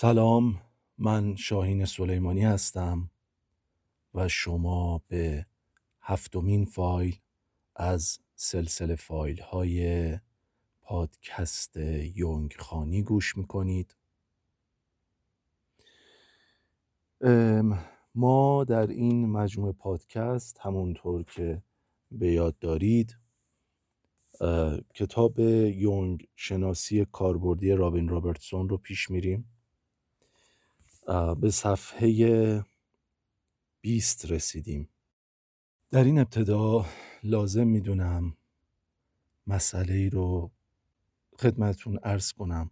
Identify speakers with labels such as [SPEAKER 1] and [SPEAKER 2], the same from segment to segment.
[SPEAKER 1] سلام من شاهین سلیمانی هستم و شما به هفتمین فایل از سلسله فایل های پادکست یونگ خانی گوش می‌کنید. ما در این مجموعه پادکست همونطور که به یاد دارید کتاب یونگ شناسی کاربردی رابین رابرتسون رو پیش میریم. به صفحه 20 رسیدیم. در این ابتدا لازم می‌دونم مسئله ای رو خدمتون ارز کنم.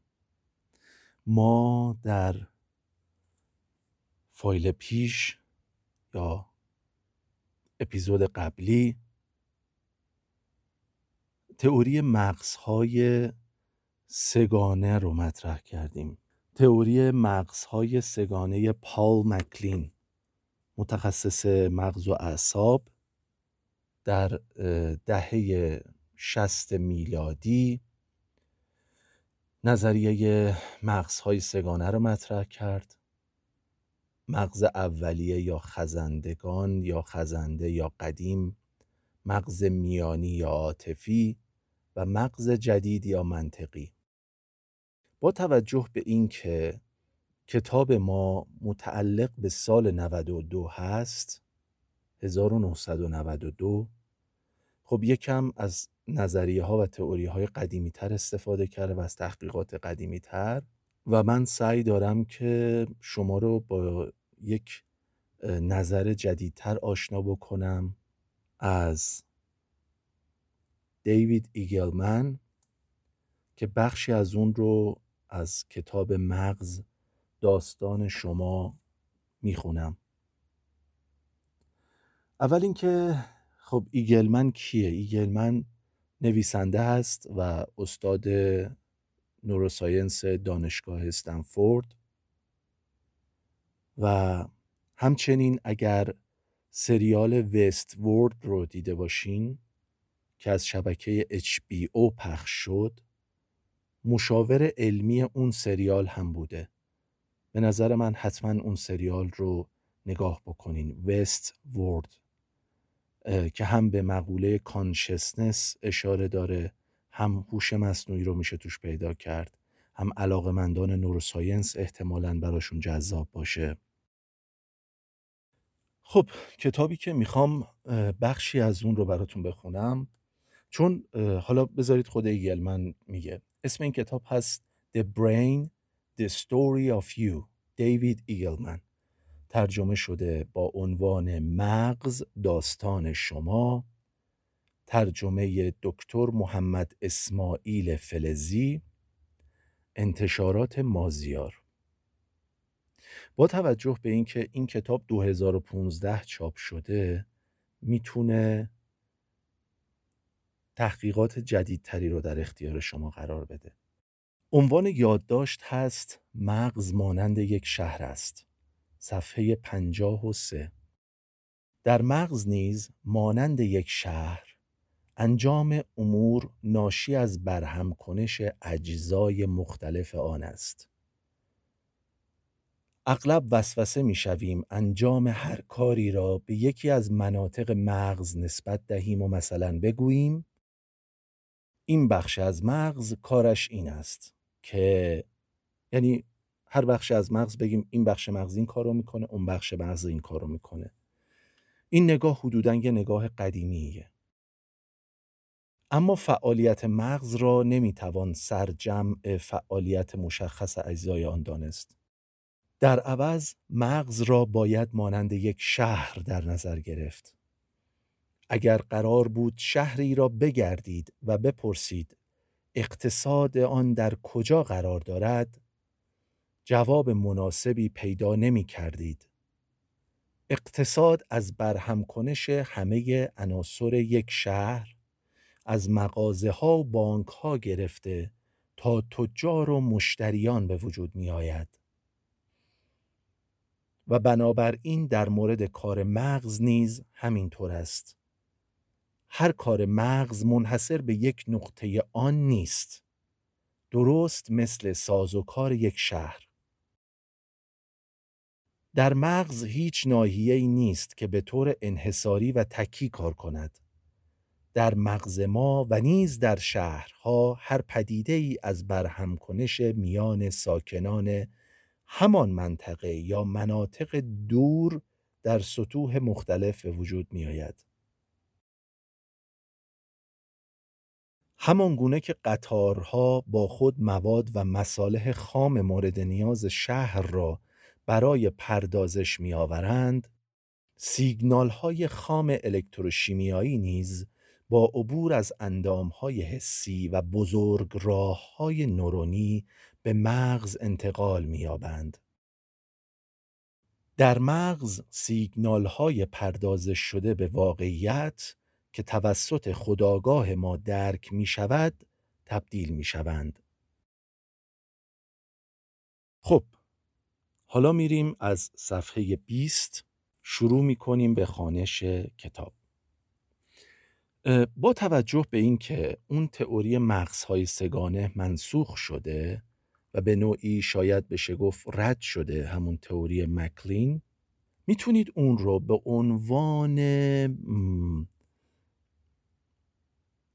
[SPEAKER 1] ما در فایل پیش یا اپیزود قبلی تئوری مغزهای سگانه رو مطرح کردیم. تئوری مغزهای سگانه پال مکلین متخصص مغز و اعصاب در دهه شست میلادی نظریه مغزهای سگانه رو مطرح کرد. مغز اولیه یا خزندگان یا خزنده یا قدیم مغز میانی یا عاطفی و مغز جدید یا منطقی. با توجه به اینکه کتاب ما متعلق به سال 92 هست 1992 خب یکم از نظریه ها و تئوری های قدیمی تر استفاده کرده و از تحقیقات قدیمی تر و من سعی دارم که شما رو با یک نظر جدیدتر آشنا بکنم از دیوید ایگلمن که بخشی از اون رو از کتاب مغز داستان شما می‌خونم. اول اینکه خب ایگلمن کیه؟ ایگلمن نویسنده هست و استاد نوروساینس دانشگاه استنفورد. و همچنین اگر سریال وست وورد رو دیده باشین که از شبکه HBO پخش شد مشاور علمی اون سریال هم بوده. به نظر من حتما اون سریال رو نگاه بکنین. وست وورد که هم به مقوله کانشسنس اشاره داره هم هوش مصنوعی رو میشه توش پیدا کرد هم علاقمندان نوروساینس احتمالا براشون جذاب باشه. خب کتابی که می‌خوام بخشی از اون رو براتون بخونم. چون حالا بذارید خود ایگلمن میگه. اسم این کتاب هست The Brain The Story of You دیوید ایگلمن ترجمه شده با عنوان مغز داستان شما. ترجمه دکتر محمد اسماعیل فلزی. انتشارات مازیار. با توجه به اینکه این کتاب 2015 چاپ شده می‌تونه تحقیقات جدیدتری رو در اختیار شما قرار بده. عنوان یادداشت هست مغز مانند یک شهر است. صفحه پنجاه و سه. در مغز نیز مانند یک شهر انجام امور ناشی از برهم کنش اجزای مختلف آن است. اغلب وسوسه می شویم انجام هر کاری را به یکی از مناطق مغز نسبت دهیم و مثلا بگوییم این بخش از مغز کارش این است که یعنی هر بخش از مغز بگیم این بخش مغز این کارو می‌کنه اون بخش مغز این کارو می‌کنه. این نگاه حدودا یه نگاه قدیمیه. اما فعالیت مغز را نمی‌توان سرجمع فعالیت مشخص اجزای آن دانست. در عوض مغز را باید مانند یک شهر در نظر گرفت. اگر قرار بود شهری را بگردید و بپرسید اقتصاد آن در کجا قرار دارد جواب مناسبی پیدا نمی کردید. اقتصاد از برهم کنش همه عناصر یک شهر از مغازه ها و بانک ها گرفته تا تجار و مشتریان به وجود می آید. و بنابراین در مورد کار مغز نیز همینطور است. هر کار مغز منحصر به یک نقطه آن نیست درست مثل سازوکار یک شهر در مغز هیچ ناحیه‌ای نیست که به طور انحصاری و تکی کار کند. در مغز ما و نیز در شهرها هر پدیده ای از برهم کنش میان ساکنان همان منطقه یا مناطق دور در سطوح مختلف به وجود می آید. همان گونه که قطارها با خود مواد و مصالح خام مورد نیاز شهر را برای پردازش می آورند، سیگنال های خام الکتروشیمیایی نیز با عبور از اندامهای حسی و بزرگ راه های نورونی به مغز انتقال می‌یابند. در مغز سیگنال های پردازش شده به واقعیت که توسط خداگاه ما درک می شود تبدیل می شوند. خب حالا میریم از صفحه 20 شروع می کنیم به خانش کتاب. با توجه به اینکه اون تئوری مغزهای سگانه منسوخ شده و به نوعی شاید بشه گفت رد شده همون تئوری مکلین می‌تونید اون رو به عنوان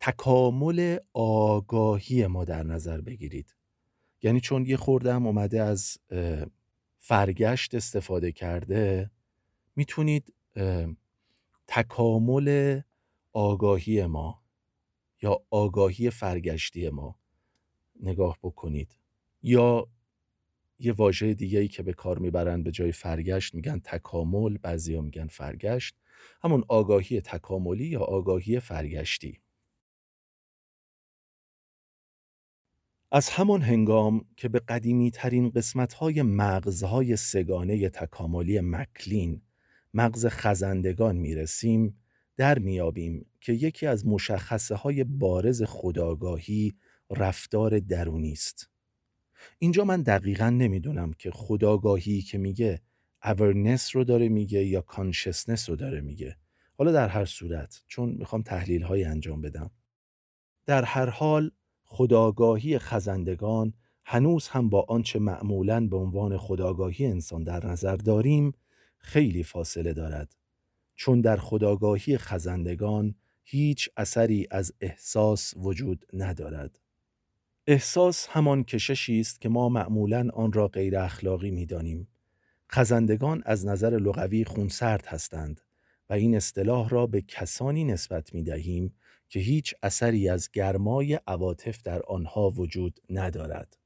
[SPEAKER 1] تکامل آگاهی ما در نظر بگیرید. یعنی چون یه خورده هم اومده از فرگشت استفاده کرده می‌تونید تکامل آگاهی ما یا آگاهی فرگشتی ما نگاه بکنید. یا یه واژه دیگه ای که به کار می‌برند به جای فرگشت میگن تکامل بعضیا میگن فرگشت. همون آگاهی تکاملی یا آگاهی فرگشتی. از همان هنگام که به قدیمی ترین قسمت های مغزهای سگانه تکاملی مکلین مغز خزندگان می‌رسیم در میابیم که یکی از مشخصه های بارز خداگاهی رفتار درونی است. اینجا من دقیقا نمی‌دونم که خداگاهی که میگه اورنس رو داره میگه یا کانشسنس رو داره میگه. حالا در هر صورت چون می‌خوام تحلیل های انجام بدم. در هر حال خداگاهی خزندگان هنوز هم با آنچه معمولا به عنوان خداگاهی انسان در نظر داریم خیلی فاصله دارد. چون در خداگاهی خزندگان هیچ اثری از احساس وجود ندارد. احساس همان کششی است که ما معمولا آن را غیر اخلاقی می دانیم. خزندگان از نظر لغوی خونسرد هستند و این اصطلاح را به کسانی نسبت می دهیم که هیچ اثری از گرمای عواطف در آنها وجود ندارد.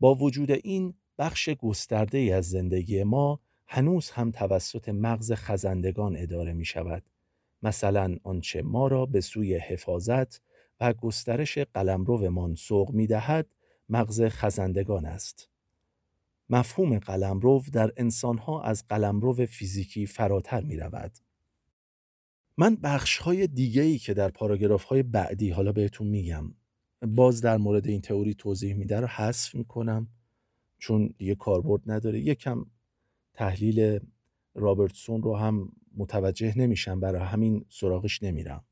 [SPEAKER 1] با وجود این بخش گسترده از زندگی ما هنوز هم توسط مغز خزندگان اداره می شود. مثلا آنچه ما را به سوی حفاظت و گسترش قلمرومان سوق می دهد مغز خزندگان است. مفهوم قلمرو در انسانها از قلمرو فیزیکی فراتر می رود. من بخش های دیگه ای که در پاراگراف های بعدی حالا بهتون میگم باز در مورد این تئوری توضیح میده رو حذف می‌کنم چون دیگه کاربرد نداره یکم تحلیل رابرتسون رو هم متوجه نمیشم برای همین سراغش نمیرم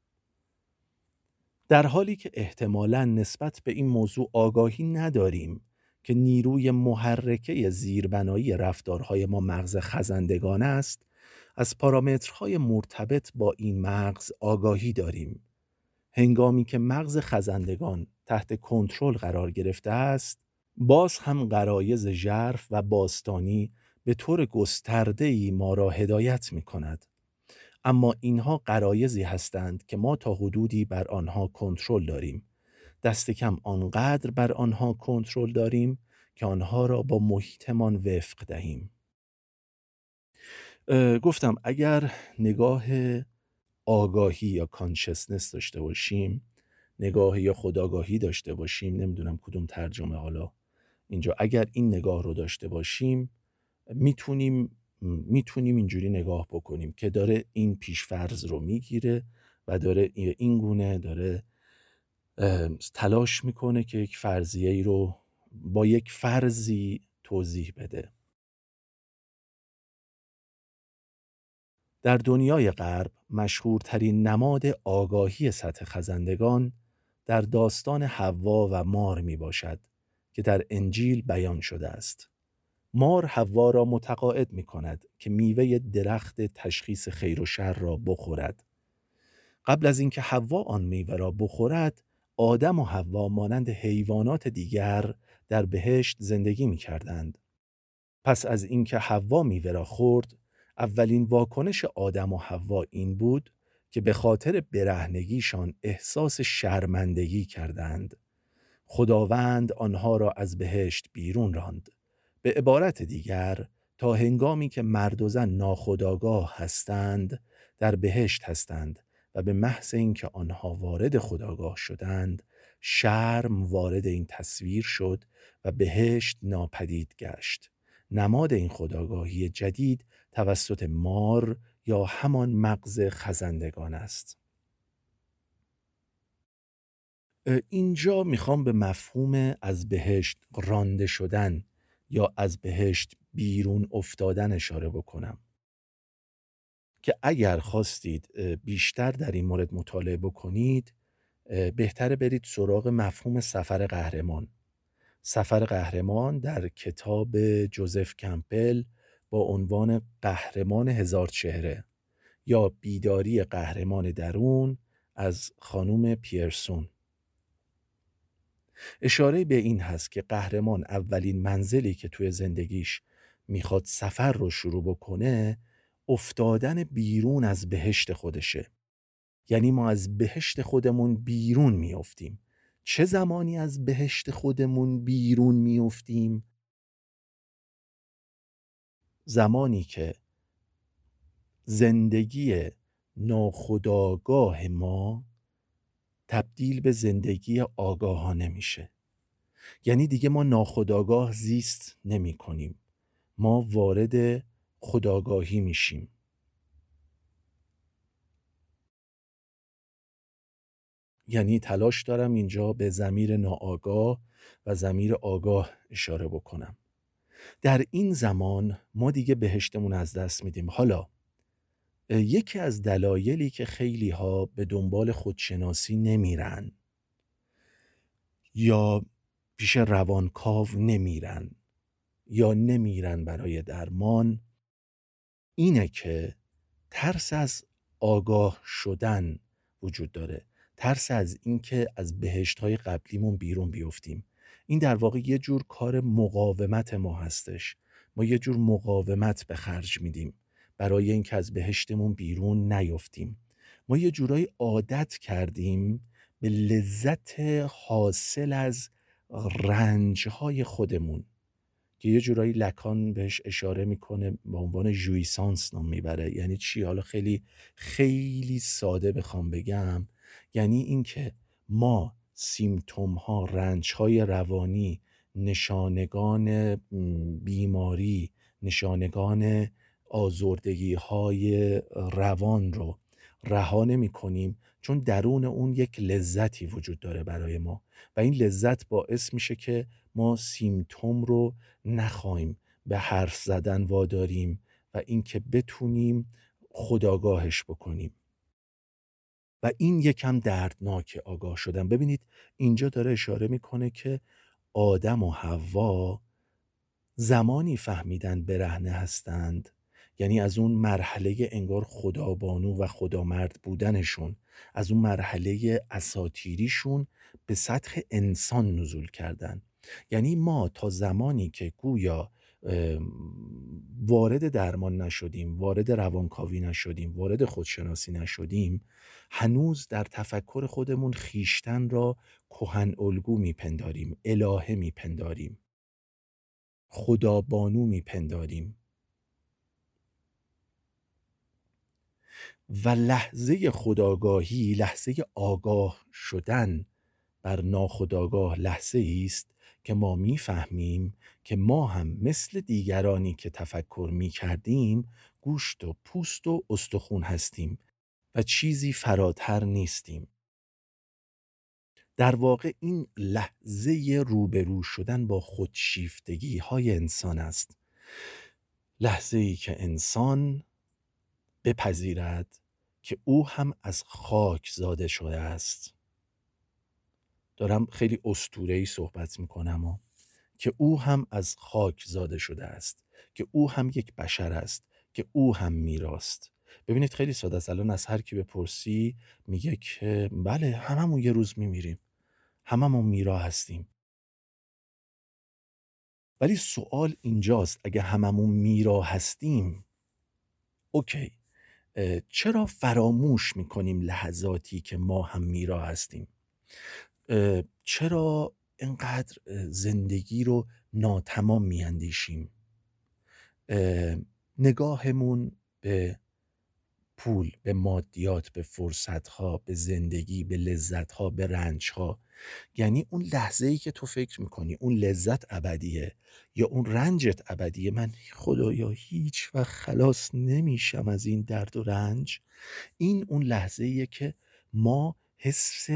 [SPEAKER 1] در حالی که احتمالا نسبت به این موضوع آگاهی نداریم که نیروی محرکه زیربنایی رفتارهای ما مغز خزندگان است از پارامترهای مرتبط با این مغز آگاهی داریم هنگامی که مغز خزندگان تحت کنترل قرار گرفته است باز هم قرایز ژرف و باستانی به طور ای ما را هدایت می کند. اما اینها قرایزی هستند که ما تا حدودی بر آنها کنترل داریم. دست کم آنقدر بر آنها کنترل داریم که آنها را با محیطمان وفق دهیم. گفتم اگر نگاه آگاهی یا کانشسنس داشته باشیم نگاه یا خداگاهی داشته باشیم نمی‌دونم کدوم ترجمه حالا اینجا اگر این نگاه رو داشته باشیم می‌تونیم می‌تونیم اینجوری نگاه بکنیم که داره این پیشفرز رو می‌گیره و داره این گونه داره تلاش می‌کنه که یک فرضیه ای رو با یک فرضی توضیح بده در دنیای غرب مشهورترین نماد آگاهی سطح خزندگان در داستان حوا و مار می باشد که در انجیل بیان شده است. مار حوا را متقاعد می کند که میوه درخت تشخیص خیر و شر را بخورد. قبل از اینکه حوا آن میوه را بخورد، آدم و حوا مانند حیوانات دیگر در بهشت زندگی می کردند. پس از اینکه حوا میوه را خورد، اولین واکنش آدم و حوا این بود که به خاطر برهنگیشان احساس شرمندگی کردند. خداوند آنها را از بهشت بیرون راند. به عبارت دیگر تا هنگامی که مرد و زن ناخداگاه هستند در بهشت هستند و به محض اینکه آنها وارد خداگاه شدند شرم وارد این تصویر شد و بهشت ناپدید گشت. نماد این خداگاهی جدید توسط مار یا همان مغز خزندگان است. اینجا می‌خوام به مفهوم از بهشت رانده شدن یا از بهشت بیرون افتادن اشاره بکنم. که اگر خواستید بیشتر در این مورد مطالعه بکنید بهتره برید سراغ مفهوم سفر قهرمان. سفر قهرمان در کتاب جوزف کمپل با عنوان قهرمان هزار چهره یا بیداری قهرمان درون از خانوم پیرسون. اشاره به این هست که قهرمان اولین منزلی که توی زندگیش می‌خواد سفر رو شروع بکنه افتادن بیرون از بهشت خودشه. یعنی ما از بهشت خودمون بیرون میافتیم. چه زمانی از بهشت خودمون بیرون میافتیم؟ زمانی که زندگی ناخداگاه ما تبدیل به زندگی آگاهانه میشه. یعنی دیگه ما ناخداگاه زیست نمی کنیم ما وارد خداگاهی میشیم. یعنی تلاش دارم اینجا به زمیر ناآگاه و زمیر آگاه اشاره بکنم. در این زمان ما دیگه بهشتمون از دست میدیم. حالا یکی از دلایلی که خیلی ها به دنبال خودشناسی نمیرن یا پیش روانکاو نمیرن یا نمیرن برای درمان اینه که ترس از آگاه شدن وجود داره. ترس از اینکه از بهشت های قبلیمون بیرون بیفتیم. این در واقع یه جور کار مقاومت ما هستش. ما یه جور مقاومت به خرج میدیم. برای اینکه از بهشتمون بیرون نیفتیم. ما یه جورایی عادت کردیم به لذت حاصل از رنجهای خودمون. که یه جورایی لکان بهش اشاره می‌کنه به عنوان جویسانس نام می‌بره. یعنی چی؟ حالا خیلی خیلی ساده بخوام بگم. یعنی اینکه ما سیمتوم ها رنج های روانی نشانگان بیماری نشانگان آزردگی های روان رو رها نمی کنیم چون درون اون یک لذتی وجود داره برای ما. و این لذت باعث میشه که ما سیمتوم رو نخواهیم به حرف زدن واداریم و اینکه بتونیم خداگاهش بکنیم. و این یکم دردناک آگاه شدن. ببینید اینجا داره اشاره می‌کنه که آدم و حوا زمانی فهمیدن برهنه هستند یعنی از اون مرحله انگار خدابانو و خدامرد بودنشون از اون مرحله اساتیریشون به سطح انسان نزول کردن. یعنی ما تا زمانی که گویا وارد درمان نشدیم وارد روانکاوی نشدیم وارد خودشناسی نشدیم هنوز در تفکر خودمون خیشتن را کهن الگو میپنداریم الهه میپنداریم. خدابانو میپنداریم. و لحظه خداگاهی لحظه آگاه شدن بر ناخداگاه لحظه است که ما می‌فهمیم که ما هم مثل دیگرانی که تفکر می کردیم گوشت و پوست و استخون هستیم و چیزی فراتر نیستیم. در واقع این لحظه روبرو شدن با خودشیفتگی های انسان است. لحظه ای که انسان بپذیرد که او هم از خاک زاده شده است. دارم خیلی استورهی صحبت می‌کنم و که او هم از خاک زاده شده است که او هم یک بشر است که او هم میراست ببینید خیلی ساده است الان از هر کی بپرسی میگه که بله هممون یه روز میمیریم. هممون میرا هستیم. ولی سوال اینجاست اگه هممون میرا هستیم اوکی چرا فراموش می‌کنیم لحظاتی که ما هم میرا هستیم؟ چرا اینقدر زندگی رو ناتمام میاندیشیم؟ نگاهمون به پول به مادیات به فرصتها به زندگی به لذتها به رنجها. یعنی اون لحظه ای که تو فکر می‌کنی اون لذت ابدیه یا اون رنجت ابدیه من خدایا هیچ و خلاص نمیشم از این درد و رنج. این اون لحظه ایه که ما حس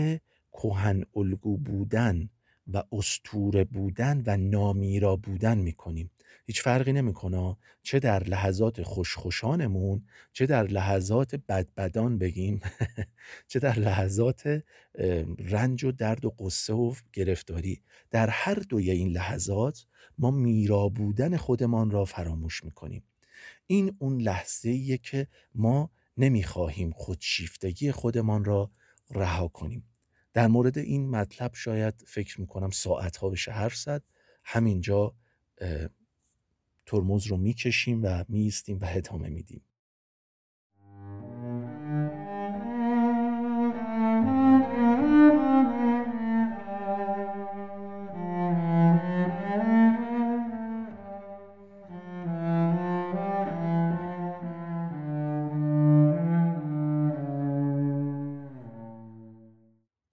[SPEAKER 1] کهن الگو بودن و استوره بودن و نامیرا بودن می‌کنیم. هیچ فرقی نمی‌کنه. چه در لحظات خوشخوشانمون چه در لحظات بدبدان بگیم چه در لحظات رنج و درد و قصه و گرفتاری. در هر دوی این لحظات ما میرا بودن خودمان را فراموش می‌کنیم. این اون لحظه که ما نمی‌خواهیم خودشیفتگی خودمان را رها کنیم. در مورد این مطلب شاید فکر می‌کنم ساعت ها بشه حرف زد. همینجا ترمز رو می‌کشیم و میستیم و ادامه میدیم.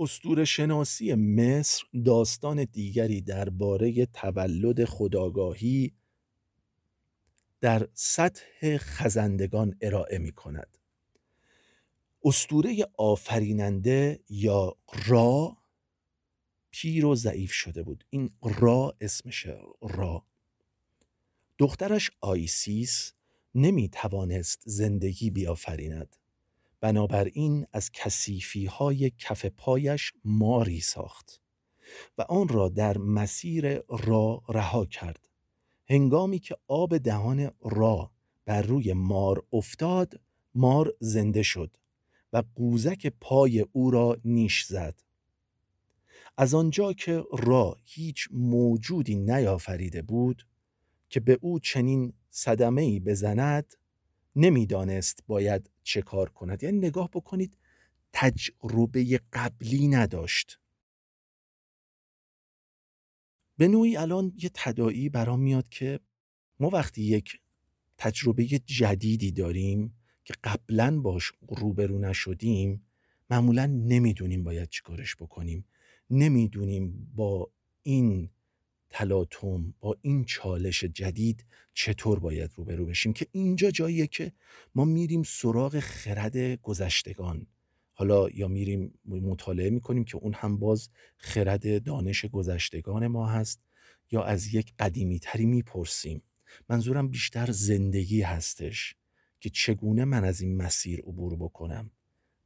[SPEAKER 1] استور شناسی مصر داستان دیگری درباره تولد خداگاهی در سطح خزندگان ارائه می کند. استوره آفریننده یا را پیر و ضعیف شده بود. این را اسمشه را. دخترش آیسیس نمی توانست زندگی بیافریند. بنابراین از کسیفی های کف پایش ماری ساخت و آن را در مسیر را رها کرد. هنگامی که آب دهان را بر روی مار افتاد مار زنده شد و قوزک پای او را نیش زد. از آنجا که را هیچ موجودی نیافریده بود که به او چنین صدمه ای بزند نمی‌دانست باید چه کار کند. یعنی نگاه بکنید تجربه قبلی نداشت. به نوعی الان یه تدایی برام میاد که ما وقتی یک تجربه جدیدی داریم که قبلا باش روبرو نشدیم معمولا نمی‌دونیم باید چیکارش بکنیم. نمی‌دونیم با این تلاطم با این چالش جدید چطور باید روبرو بشیم؟ که اینجا جاییه که ما میریم سراغ خرد گذشتگان. حالا یا میریم مطالعه می‌کنیم که اون هم باز خرد دانش گذشتگان ما هست یا از یک قدیمی تری می‌پرسیم. منظورم بیشتر زندگی هستش که چگونه من از این مسیر عبور بکنم؟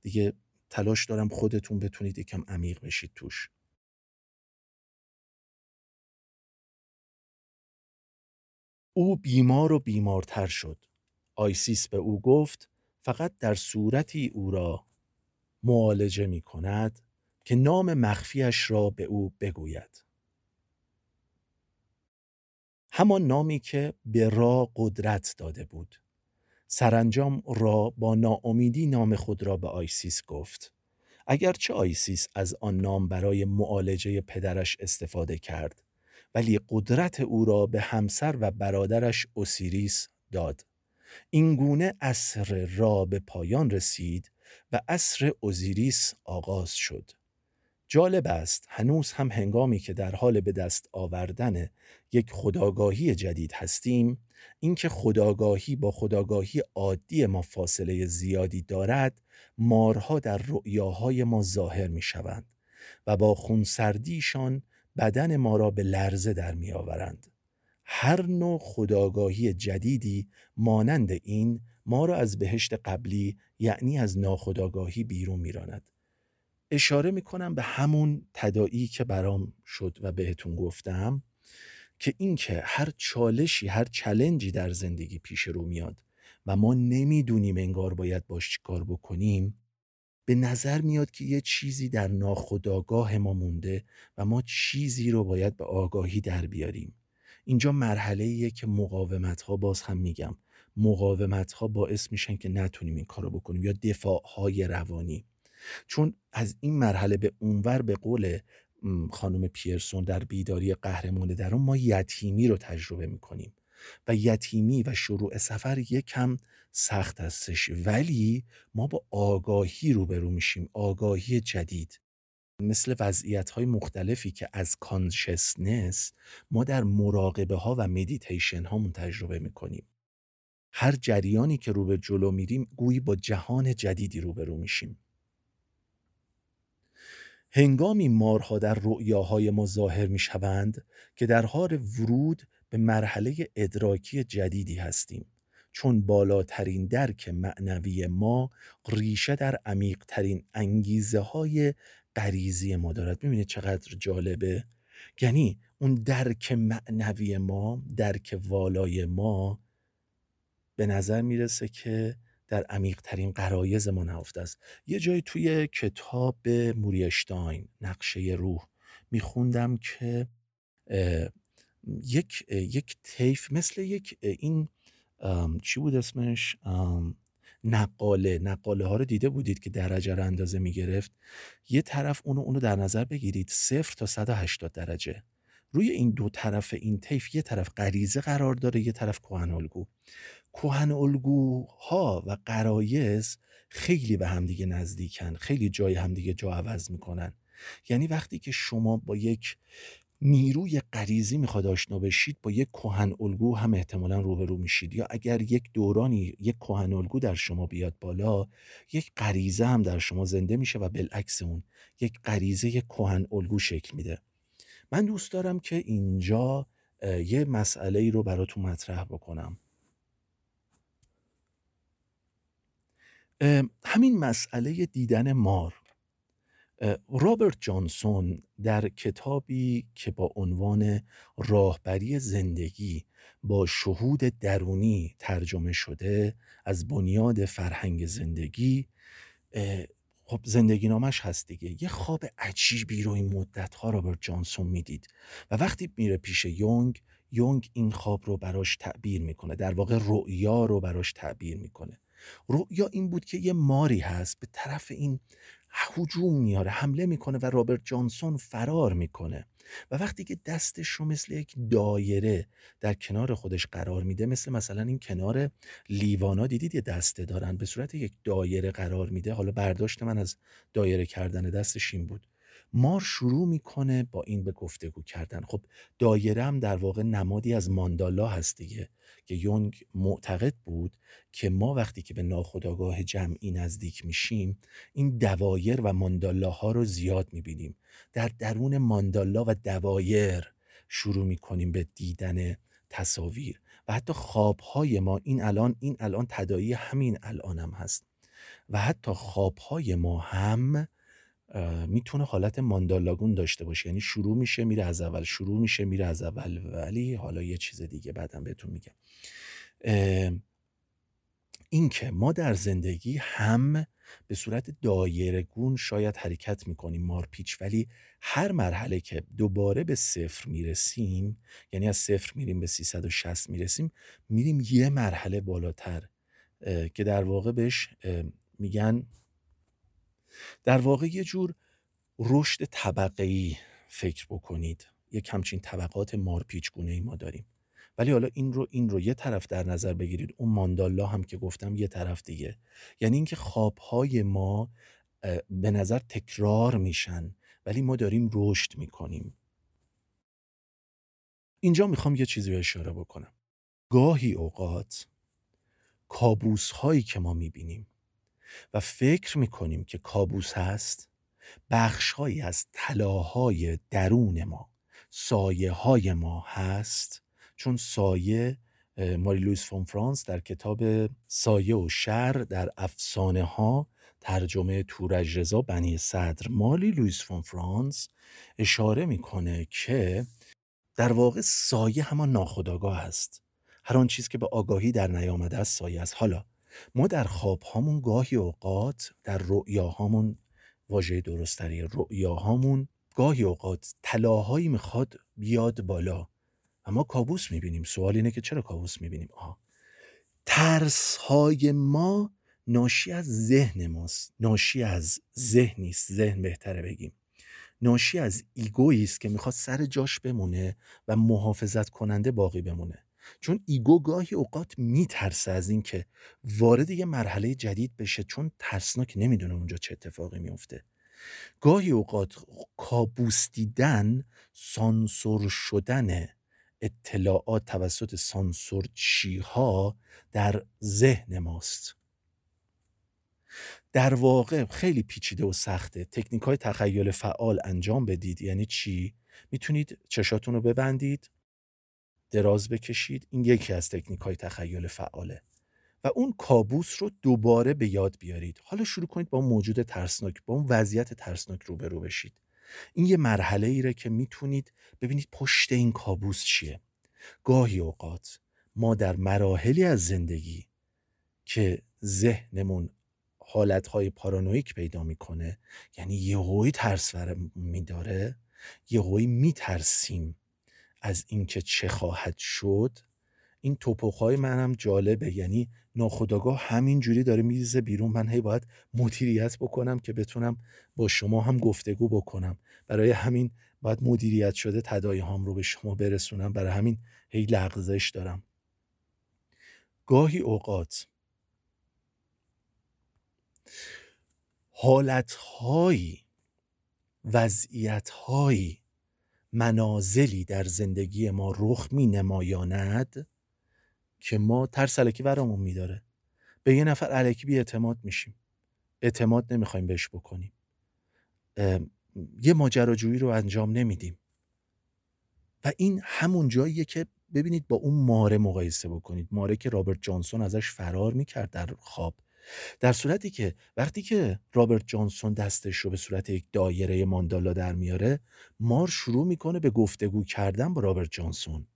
[SPEAKER 1] دیگه تلاش دارم خودتون بتونید یکم عمیق بشید توش. او بیمار و بیمارتر شد. آیسیس به او گفت فقط در صورتی او را معالجه می کند که نام مخفیش را به او بگوید. همان نامی که به رع قدرت داده بود. سرانجام رع با ناامیدی نام خود را به آیسیس گفت. اگرچه آیسیس از آن نام برای معالجه پدرش استفاده کرد ولی قدرت او را به همسر و برادرش اوسیریس داد. این گونه اصر را به پایان رسید و اصر اوزیریس آغاز شد. جالب است هنوز هم هنگامی که در حال به دست آوردن یک خداگاهی جدید هستیم اینکه خداگاهی با خداگاهی عادی ما فاصله زیادی دارد مارها در رؤیاهای ما ظاهر می شوند و با خونسردیشان بدن ما را به لرزه در می آورند. هر نوع خداگاهی جدیدی مانند این ما را از بهشت قبلی یعنی از ناخداگاهی بیرون میراند اشاره می‌کنم به همون تدایی که برام شد و بهتون گفتم که اینکه هر چالشی هر چلنجی در زندگی پیش رو میاد و ما نمی‌دونیم انگار باید باش کار بکنیم به نظر میاد که یه چیزی در ناخودآگاه ما مونده و ما چیزی رو باید به آگاهی در بیاریم. اینجا مرحله ایه که مقاومت ها باز هم میگم مقاومت ها باعث میشن که نتونیم این کارو بکنیم یا دفاع های روانی. چون از این مرحله به اونور به قول خانم پیرسون در بیداری قهرمان درون ما یتیمی رو تجربه می‌کنیم. و یتیمی و شروع سفر یکم سخت هستش. ولی ما با آگاهی روبرو میشیم آگاهی جدید. مثل وضعیت های مختلفی که از consciousness ما در مراقبه ها و مدیتیشن هامون تجربه می‌کنیم. هر جریانی که رو به جلو میریم گویی با جهان جدیدی روبرو میشیم. هنگامی مارها در رؤیاهای ما ظاهر می‌شوند که در حال ورود به مرحله ادراکی جدیدی هستیم. چون بالاترین درک معنوی ما ریشه در عمیقترین انگیزه های غریزی ما دارد. ببینید چقدر جالبه. یعنی اون درک معنوی ما درک والای ما به نظر می‌رسه که در عمیقترین قرایز ما نهفته است. یه جایی توی کتاب موریشتاین نقشه روح میخوندم که یک یک تیف مثل یک این چی بود اسمش؟ نقاله نقاله. ها رو دیده بودید که درجه رو اندازه می‌گرفت؟ یه طرف اونو اونو در نظر بگیرید. صفر تا 180 درجه. روی این دو طرف این طیف یه طرف غریزه قرار داره یه طرف کهن الگو. کهن الگوها و قرایز خیلی به همدیگه نزدیکن. خیلی جای همدیگه جا عوض می‌کنن. یعنی وقتی که شما با یک نیروی غریزی می‌خواد آشنا بشید با یک کهن الگو هم احتمالا روبرو میشید. یا اگر یک دورانی یک کهن الگو در شما بیاد بالا یک غریزه هم در شما زنده میشه و بالعکس اون یک غریزه کهن الگو شکل میده. من دوست دارم که اینجا یه مسئله ای رو براتون مطرح بکنم. همین مسئله دیدن مار. رابرت جانسون در کتابی که با عنوان راهبری زندگی با شهود درونی ترجمه شده از بنیاد فرهنگ زندگی خب زندگی نامش هست دیگه. یه خواب عجیبی رو این مدت ها رابرت جانسون می‌دید و وقتی میره پیش یونگ یونگ این خواب رو براش تعبیر می‌کنه در واقع رؤیا رو براش تعبیر می‌کنه. رؤیا این بود که یه ماری هست به طرف این هجوم میاره حمله می‌کنه و رابرت جانسون فرار می‌کنه. و وقتی که دستش رو مثل یک دایره در کنار خودش قرار میده مثل مثلا این کنار لیوانا دیدید یه دسته دارن؟ به صورت یک دایره قرار میده. حالا برداشت من از دایره کردن دستش این بود. مار شروع می‌کنه با این به گفتگو کردن. خب دایره هم در واقع نمادی از ماندالا هست دیگه که یونگ معتقد بود که ما وقتی که به ناخودآگاه جمعی نزدیک میشیم این دوایر و ماندالاها رو زیاد می‌بینیم. در درون ماندالا و دوایر شروع می‌کنیم به دیدن تصاویر. و حتی خوابهای ما این الان این الان تدایی همین الانم هم هست. و حتی خوابهای ما هم می‌تونه حالت ماندالاگون داشته باشه. یعنی شروع میشه میره از اول شروع میشه میره از اول. ولی حالا یه چیز دیگه بعدم بهتون میگم. این که ما در زندگی هم به صورت دایرگون شاید حرکت می‌کنیم مارپیچ ولی هر مرحله که دوباره به صفر می‌رسیم یعنی از صفر میریم به 360 می‌رسیم میریم یه مرحله بالاتر. که در واقع بهش میگن در واقع یه جور رشد طبقه ای فکر بکنید. یک همچین طبقات مارپیچ گونه ای ما داریم. ولی حالا این رو این رو یه طرف در نظر بگیرید. اون ماندالا هم که گفتم یه طرف دیگه. یعنی اینکه خوابهای ما به نظر تکرار میشن ولی ما داریم رشد می‌کنیم. اینجا می‌خوام یه چیزی رو اشاره بکنم. گاهی اوقات کابوس هایی که ما می‌بینیم و فکر می‌کنیم که کابوس هست؟ بخشهایی از طلاهای درون ما سایه های ما هست؟ چون سایه ماری لویس فون فرانس در کتاب سایه و شر در افسانه ها ترجمه تورج رضا بنی صدر ماری لویس فون فرانس اشاره می‌کنه که در واقع سایه همان ناخودآگاه است. هر آن چیز که به آگاهی در نیامده است سایه است. حالا ما در خواب هامون گاهی اوقات در رؤیاهامون واژه درست‌تری رؤیاهامون گاهی اوقات طلاهایی می‌خواد بیاد بالا. و ما کابوس می‌بینیم. سوال اینه که چرا کابوس می‌بینیم؟ آه. ترس های ما ناشی از ذهن ماست. ناشی از ذهنی است ذهن بهتره بگیم. ناشی از ego یی است که می‌خواد سر جاش بمونه و محافظت کننده باقی بمونه. چون ego گاهی اوقات میترسه از اینکه وارد یه مرحله جدید بشه چون ترسناک نمی‌دونه اونجا چه اتفاقی میفته گاهی اوقات کابوس دیدن سانسور شدن اطلاعات توسط سانسورچی ها در ذهن ماست. در واقع خیلی پیچیده و سخته. تکنیک های تخیل فعال انجام بدید. یعنی چی؟ می‌تونید چشاتون رو ببندید. دراز بکشید این یکی از تکنیک های تخیل فعاله. و اون کابوس رو دوباره به یاد بیارید. حالا شروع کنید با موجود ترسناک با اون وضعیت ترسناک روبرو بشید. این یه مرحله ایره که می‌تونید ببینید پشت این کابوس چیه. گاهی اوقات ما در مراحلی از زندگی که ذهنمون حالتهای پارانویک پیدا می‌کنه یعنی یهویی ترس میداره یهویی میترسیم. از اینکه چه خواهد شد این توپخهای منم جالبه. یعنی ناخداگاه همین جوری داره میریزه بیرون. من هی باید مدیریت بکنم که بتونم با شما هم گفتگو بکنم. برای همین باید مدیریت شده تدایی هام رو به شما برسونم. برای همین هی لغزش دارم. گاهی اوقات حالتهایی وضعیتهایی منازلی در زندگی ما رخ می نمایاند که ما ترس علکی برامون میداره. به یه نفر علکی بی اعتماد میشیم. اعتماد نمی‌خوایم بهش بکنیم. یه ماجراجویی رو انجام نمیدیم. و این همون جاییه که ببینید با اون ماره مقایسه بکنید. ماره که رابرت جانسون ازش فرار می‌کرد در خواب. در صورتی که وقتی که رابرت جانسون دستش رو به صورت یک دایره ماندالا در میاره مار شروع می‌کنه به گفتگو کردن با رابرت جانسون.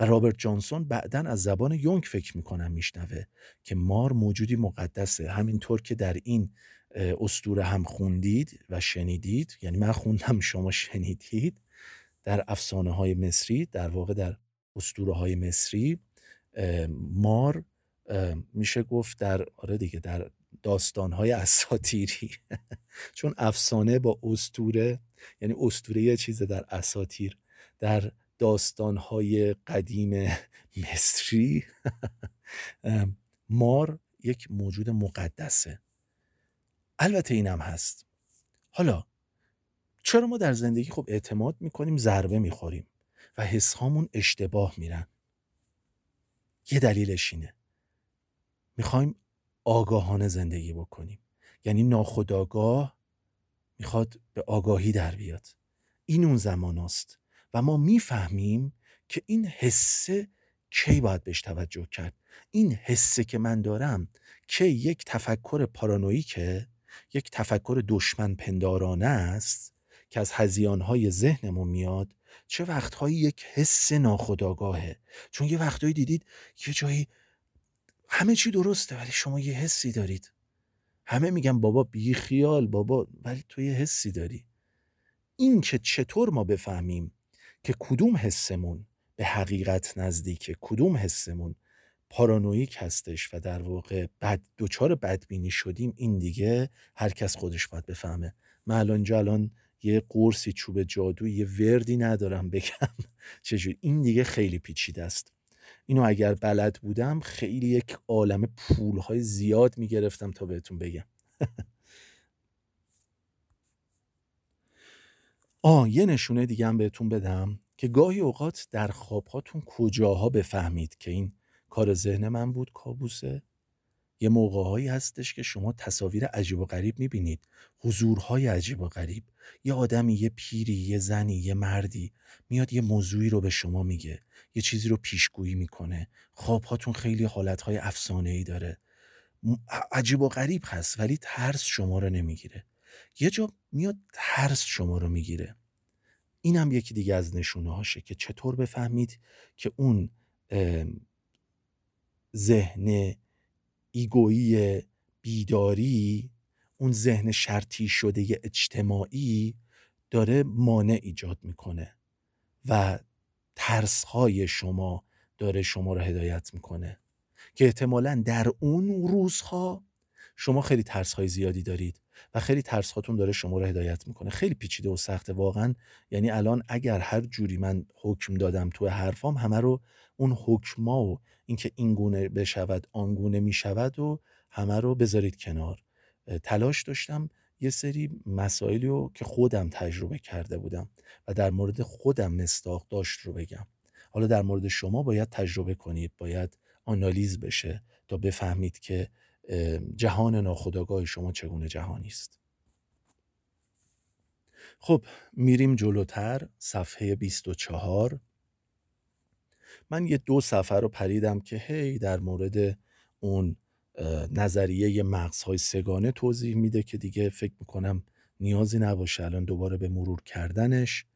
[SPEAKER 1] و رابرت جانسون بعدا از زبان یونگ فکر می‌کنم میشنوه که مار موجودی مقدسه. همینطور که در این استوره هم خوندید و شنیدید یعنی من خوندم شما شنیدید در افسانه های مصری در واقع در استوره های مصری مار میشه گفت در آره دیگه در داستان های اساتیری چون افسانه با استوره یعنی استوره یه چیز در اساتیر در داستان های قدیم مصری مار یک موجود مقدسه. البته اینم هست. حالا چرا ما در زندگی خب اعتماد می‌کنیم ضربه می‌خوریم و حس اشتباه میرن؟ یه دلیلش اینه. می‌خوایم آگاهانه زندگی بکنیم. یعنی ناخداگاه می‌خواد به آگاهی در بیاد. این اون زمان است و ما می‌فهمیم که این حسه کی باید بهش توجه کرد. این حسه که من دارم که یک تفکر پارانویکه یک تفکر دشمن پندارانه است که از هزیانهای ذهنمون میاد. چه وقتهایی یک حس ناخداگاهه چون یه وقتهایی دیدید یه جایی همه چی درسته ولی شما یه حسی دارید. همه میگن بابا بی خیال بابا ولی تو یه حسی داری. این که چطور ما بفهمیم که کدوم حسمون به حقیقت نزدیکه کدوم حسمون پارانویک هستش و در واقع بد دوچار بدبینی شدیم این دیگه هر کس خودش باید بفهمه. من الان الان یه قرصی چوب جادو یه وردی ندارم بگم. چجور این دیگه خیلی پیچیده است. اینو اگر بلد بودم خیلی یک عالم پولهای زیاد می‌گرفتم تا بهتون بگم. آه یه نشونه دیگه هم بهتون بدم که گاهی اوقات در خوابهاتون کجاها بفهمید که این کار ذهن من بود کابوسه؟ یه موقعهایی هستش که شما تصاویر عجیب و غریب می‌بینید. حضورهای عجیب و غریب. یه آدمی یه پیری یه زنی یه مردی میاد یه موضوعی رو به شما میگه. یه چیزی رو پیشگویی می‌کنه. خوابهاتون خیلی حالتهای افسانه ای داره عجیب و غریب هست ولی ترس شما رو نمی‌گیره. یه جا میاد ترس شما رو می‌گیره. این هم یکی دیگه از نشونه هاشه که چطور بفهمید که اون ذهن ایگویی بیداری اون ذهن شرطی شده اجتماعی داره مانع ایجاد می‌کنه و ترسهای شما داره شما رو هدایت می‌کنه که احتمالا در اون روزها شما خیلی ترسهای زیادی دارید. و خیلی ترس هاتون داره شما رو هدایت می‌کنه. خیلی پیچیده و سخته واقعا. یعنی الان اگر هر جوری من حکم دادم تو حرفام همه رو اون حکما و اینکه این گونه بشود آن گونه می‌شود و همه رو بذارید کنار. تلاش داشتم یه سری مسائلی رو که خودم تجربه کرده بودم و در مورد خودم مستاق داشت رو بگم. حالا در مورد شما باید تجربه کنید باید آنالیز بشه تا بفهمید که جهان ناخودآگاه شما چگونه جهانی است؟ خب میریم جلوتر صفحه 24 من یه دو صفحه رو پریدم که هی در مورد اون نظریه مغزهای سگانه توضیح میده که دیگه فکر می‌کنم نیازی نباشه الان دوباره به مرور کردنش.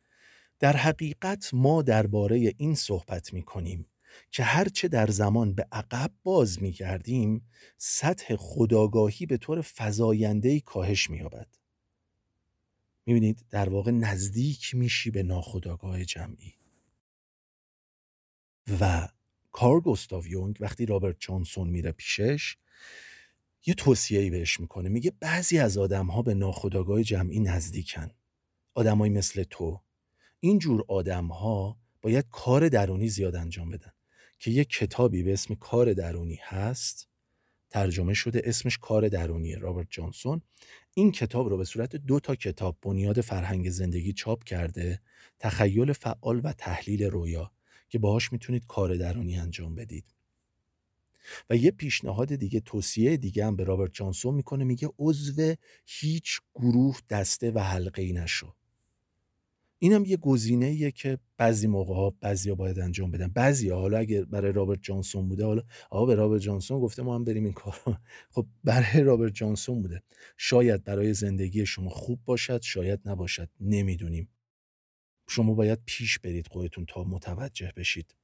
[SPEAKER 1] در حقیقت ما درباره این صحبت می‌کنیم. که هرچه در زمان به عقب باز میگردیم سطح خداگاهی به طور فزایندهی کاهش مییابد. می‌بینید در واقع نزدیک میشی به ناخداگاه جمعی. و کار گستاو یونگ وقتی رابرت جانسون میره پیشش یه توصیه‌ای بهش می‌کنه. میگه بعضی از آدمها به ناخداگاه جمعی نزدیکن. آدمایی مثل تو. اینجور آدمها باید کار درونی زیاد انجام بدن. که یه کتابی به اسم کار درونی هست ترجمه شده اسمش کار درونی رابرت جانسون. این کتاب رو به صورت دو تا کتاب بنیاد فرهنگ زندگی چاپ کرده تخیل فعال و تحلیل رویا که باهاش می‌تونید کار درونی انجام بدید. و یه پیشنهاد دیگه توصیه دیگه هم به رابرت جانسون می‌کنه میگه عضو هیچ گروه دسته و حلقه ای نشو. اینم یه گزینه که بعضی موقع ها بعضی ها باید انجام بدن. بعضی ها حالا اگر برای رابرت جانسون بوده حالا آقا به رابرت جانسون گفته ما هم بریم این کار خب برای رابرت جانسون بوده. شاید برای زندگی شما خوب باشد شاید نباشد نمی‌دونیم. شما باید پیش برید خودتون تا متوجه بشید.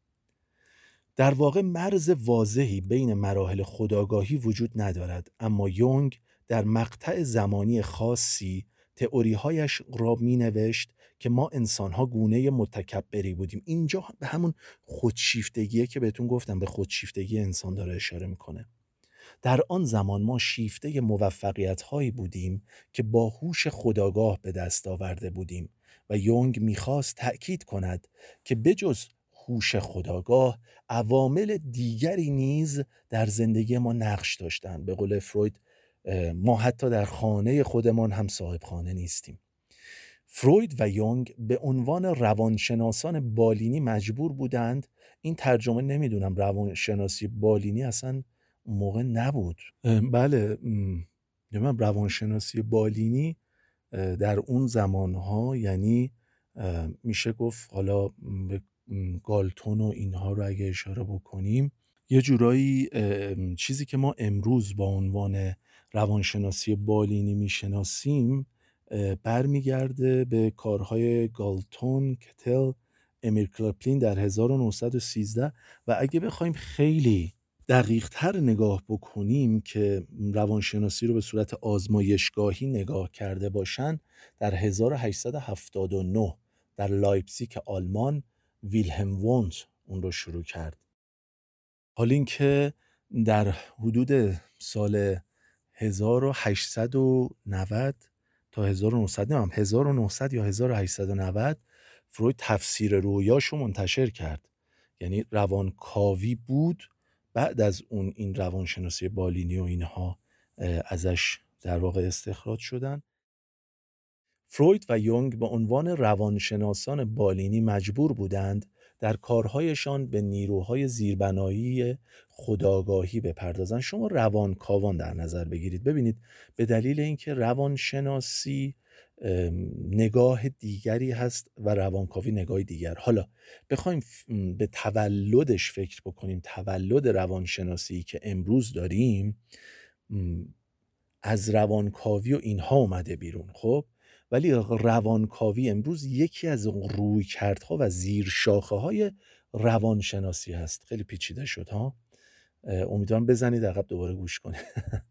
[SPEAKER 1] در واقع مرز واضحی بین مراحل خداگاهی وجود ندارد اما یونگ در مقطع زمانی خاصی تئوریهایش را می نوشت که ما انسانها گونه متکبری بودیم. اینجا به همون خودشیفتگیه که بهتون گفتم به خودشیفتگی انسان داره اشاره می‌کنه. در آن زمان ما شیفته موفقیت هایی بودیم که با هوش خداگاه به دست آورده بودیم و یونگ می‌خواست تأکید کند که بجز هوش خداگاه عوامل دیگری نیز در زندگی ما نقش داشتند به قول فروید ما حتی در خانه خودمان هم صاحب خانه نیستیم. فروید و یونگ به عنوان روانشناسان بالینی مجبور بودند. این ترجمه نمی‌دونم روانشناسی بالینی اصلا موقع نبود. بله من روانشناسی بالینی در اون زمانها یعنی میشه گفت حالا به گالتون و اینها رو اگه اشاره بکنیم یه جورایی چیزی که ما امروز با عنوان روانشناسی بالینی می‌شناسیم برمیگرده به کارهای گالتون، کتل، امیل کرپلین در 1913 و اگه بخوایم خیلی دقیق تر نگاه بکنیم که روانشناسی رو به صورت آزمایشگاهی نگاه کرده باشن در 1879 در لایپزیگ آلمان ویلهم وونت اون رو شروع کرد. حال اینکه در حدود سال 1890 تا 1900 نمیم 1900 یا 1890 فروید تفسیر رویاشو منتشر کرد. یعنی روانکاوی بود بعد از اون این روانشناسی بالینی و اینها ازش در واقع استخراج شدن. فروید و یونگ به عنوان روانشناسان بالینی مجبور بودند در کارهایشان به نیروهای زیربنایی خداگاهی بپردازند شما روانکاوان در نظر بگیرید. ببینید به دلیل اینکه روانشناسی نگاه دیگری هست و روانکاوی نگاه دیگر. حالا بخوایم به تولدش فکر بکنیم. تولد روانشناسی که امروز داریم از روانکاوی و اینها اومده بیرون خب؟ ولی روانکاوی امروز یکی از رویکردها و زیر شاخه های روانشناسی هست. خیلی پیچیده شد ها؟ امیدوارم بزنید عقب دوباره گوش کنید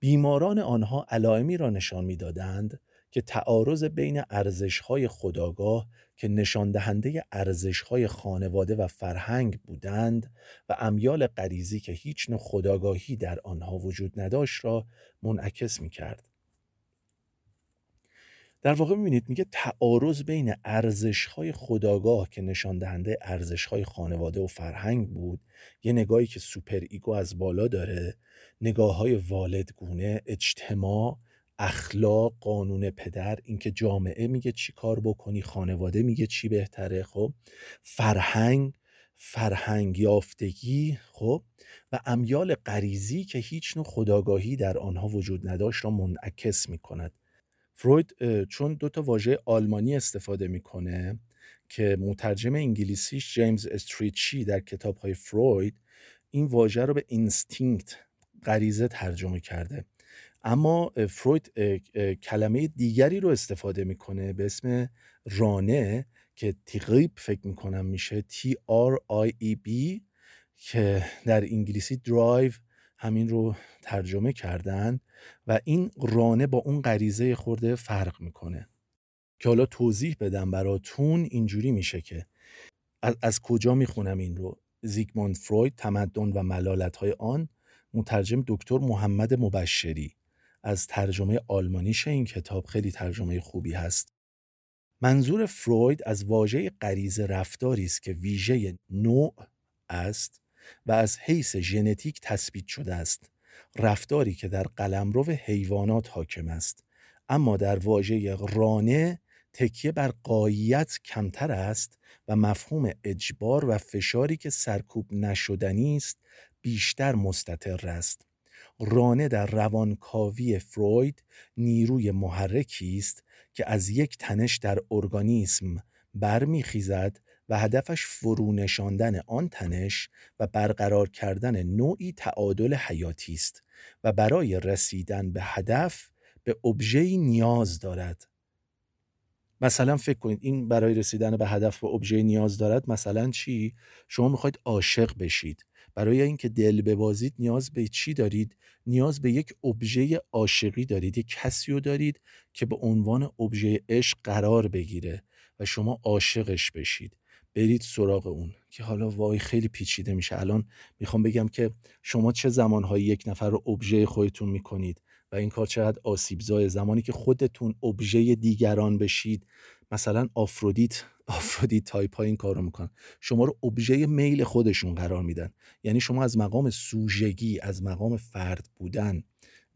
[SPEAKER 1] بیماران آنها علائمی را نشان می‌دادند که تعارض بین ارزش‌های خداگاه که نشان دهنده ارزش‌های خانواده و فرهنگ بودند و امیال غریزی که هیچ نوع خداگاهی در آنها وجود نداشت را منعکس می‌کرد. در واقع می‌بینید میگه تعارض بین ارزش‌های خداگاه که نشان دهنده ارزش‌های خانواده و فرهنگ بود یه نگاهی که superego از بالا داره نگاه های والدگونه اجتماع اخلاق قانون پدر اینکه جامعه میگه چی کار بکنی خانواده میگه چی بهتره خب؟ فرهنگ فرهنگ یافتگی خب؟ و امیال غریزی که هیچ نوع خودآگاهی در آنها وجود نداشت را منعکس می‌کند. فروید چون دو تا واژه آلمانی استفاده می‌کنه که مترجم انگلیسیش جیمز استریچی در کتاب های فروید این واژه رو به instinct غریزه ترجمه کرده. اما فروید کلمه دیگری رو استفاده می‌کنه به اسم رانه که Trieb فکر می‌کنم میشه T R I E B که در انگلیسی درایو همین رو ترجمه کردن و این رانه با اون غریزه خورده فرق می‌کنه. که حالا توضیح بدم براتون اینجوری میشه که از, از کجا می‌خونم این رو؟ زیگموند فروید تمدن و ملالت های آن مترجم دکتر محمد مبشری. از ترجمه آلمانیش این کتاب خیلی ترجمه خوبی هست. منظور فروید از واژه غریزه رفتاری است که ویژه نوع است. و از حیث ژنتیک تثبیت شده است. رفتاری که در قلمرو حیوانات حاکم است. اما در واژه رانه تکیه بر قایت کمتر است و مفهوم اجبار و فشاری که سرکوب نشدنی است بیشتر مستطر است. رانه در روانکاوی فروید نیروی محرکی است که از یک تنش در ارگانیسم برمیخیزد و هدفش فرو نشاندن آن تنش و برقرار کردن نوعی تعادل حیاتی است و برای رسیدن به هدف به ابژه‌ای نیاز دارد. مثلا فکر کنید این برای رسیدن به هدف به ابژه نیاز دارد مثلا چی؟ شما می‌خواید عاشق بشید. برای اینکه دل ببازید نیاز به چی دارید؟ نیاز به یک ابژه عاشقی دارید یک کسی رو دارید که به عنوان ابژه عشق قرار بگیره و شما عاشقش بشید. برید سراغ اون که حالا وای خیلی پیچیده میشه. الان می‌خوام بگم که شما چه زمانهایی یک نفر رو ابژه خودتون می‌کنید و این کار چقدر آسیبزای زمانی که خودتون ابژه دیگران بشید مثلا آفرودیت آفرودیت تایپ ها این کارو می‌کنن. شما رو ابژه میل خودشون قرار میدن. یعنی شما از مقام سوژگی از مقام فرد بودن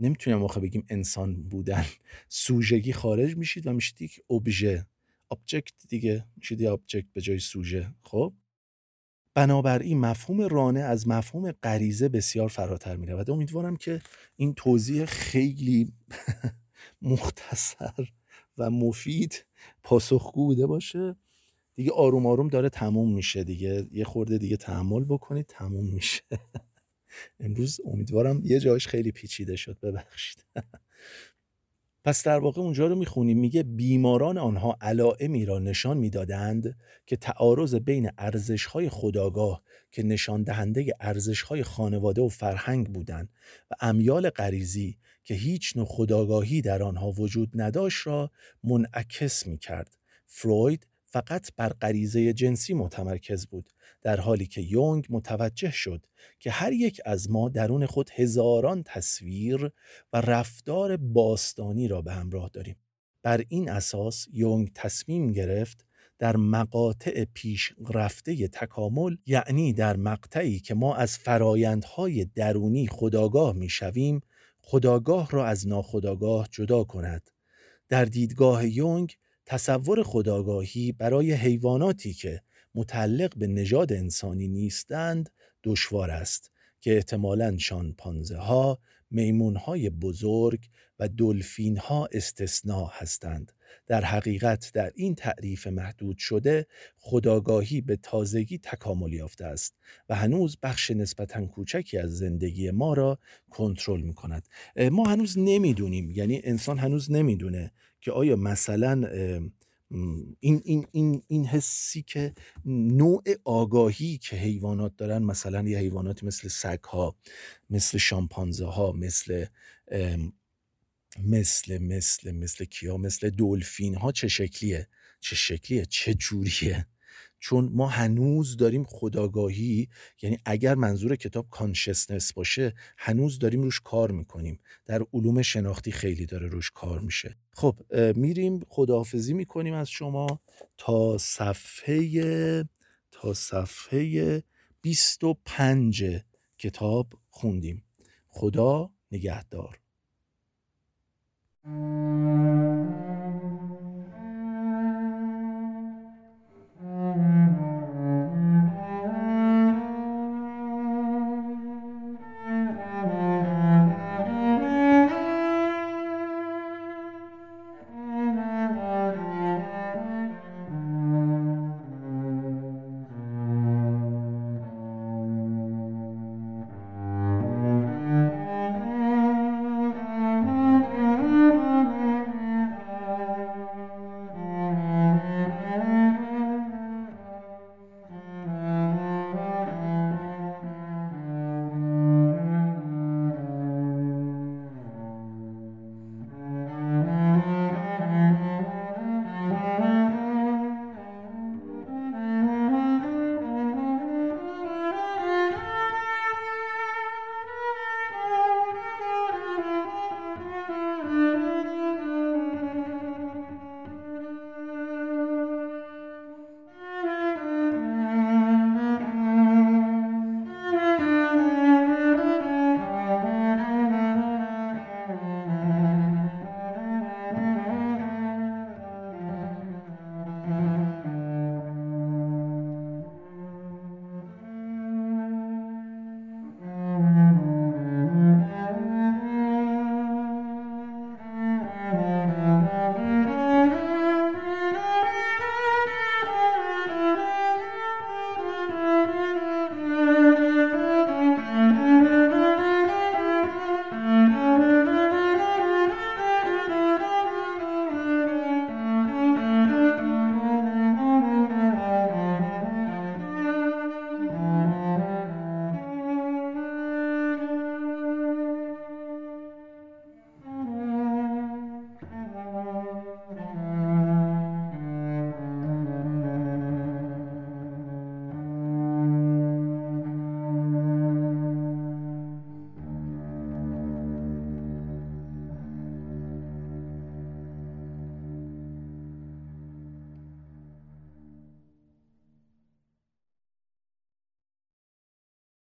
[SPEAKER 1] نمی‌تونیم موقع بگیم انسان بودن سوژگی خارج میشید و میشید یک ابژه object دیگه میشید یه object به جای سوژه خب؟ بنابراین مفهوم رانه از مفهوم غریزه بسیار فراتر می رود امیدوارم که این توضیح خیلی مختصر و مفید پاسخگو بوده باشه. دیگه آروم آروم داره تموم میشه دیگه. یه خورده دیگه تحمل بکنید تموم میشه. امروز امیدوارم یه جایش خیلی پیچیده شد. ببخشید. پس در واقع اونجا رو می‌خونیم میگه بیماران آنها علائمی را نشان می‌دادند که تعارض بین ارزشهای خداگاه که نشان دهنده ارزشهای خانواده و فرهنگ بودند و امیال غریزی که هیچ نوع خداگاهی در آنها وجود نداشت را منعکس می‌کرد. فروید فقط بر غریزه جنسی متمرکز بود در حالی که یونگ متوجه شد که هر یک از ما درون خود هزاران تصویر و رفتار باستانی را به همراه داریم. بر این اساس یونگ تصمیم گرفت در مقاطع پیش رفته تکامل یعنی در مقطعی که ما از فرایندهای درونی خداگاه می‌شویم خداگاه را از ناخداگاه جدا کند. در دیدگاه یونگ تصور خداگاهی برای حیواناتی که متعلق به نژاد انسانی نیستند دشوار است که احتمالاً شانپانزه ها، میمون های بزرگ و دلفین ها استثناء هستند. در حقیقت در این تعریف محدود شده خداگاهی به تازگی تکامل یافته است و هنوز بخش نسبتا کوچکی از زندگی ما را کنترل می کند ما هنوز نمی‌دونیم یعنی انسان هنوز نمی‌دونه که آیا مثلا این, این, این, این حسی که نوع آگاهی که حیوانات دارن مثلا یه حیوانات مثل سگ ها مثل شامپانزه ها مثل مثل مثل مثل کیا مثل دولفین ها چه شکلیه؟ چه شکلیه؟ چه جوریه؟ چون ما هنوز داریم خداگاهی یعنی اگر منظور کتاب کانشسنس باشه هنوز داریم روش کار می‌کنیم. در علوم شناختی خیلی داره روش کار میشه. خب میریم خداحافظی می‌کنیم از شما تا صفحه تا صفحه 25 کتاب خوندیم. خدا نگهدار.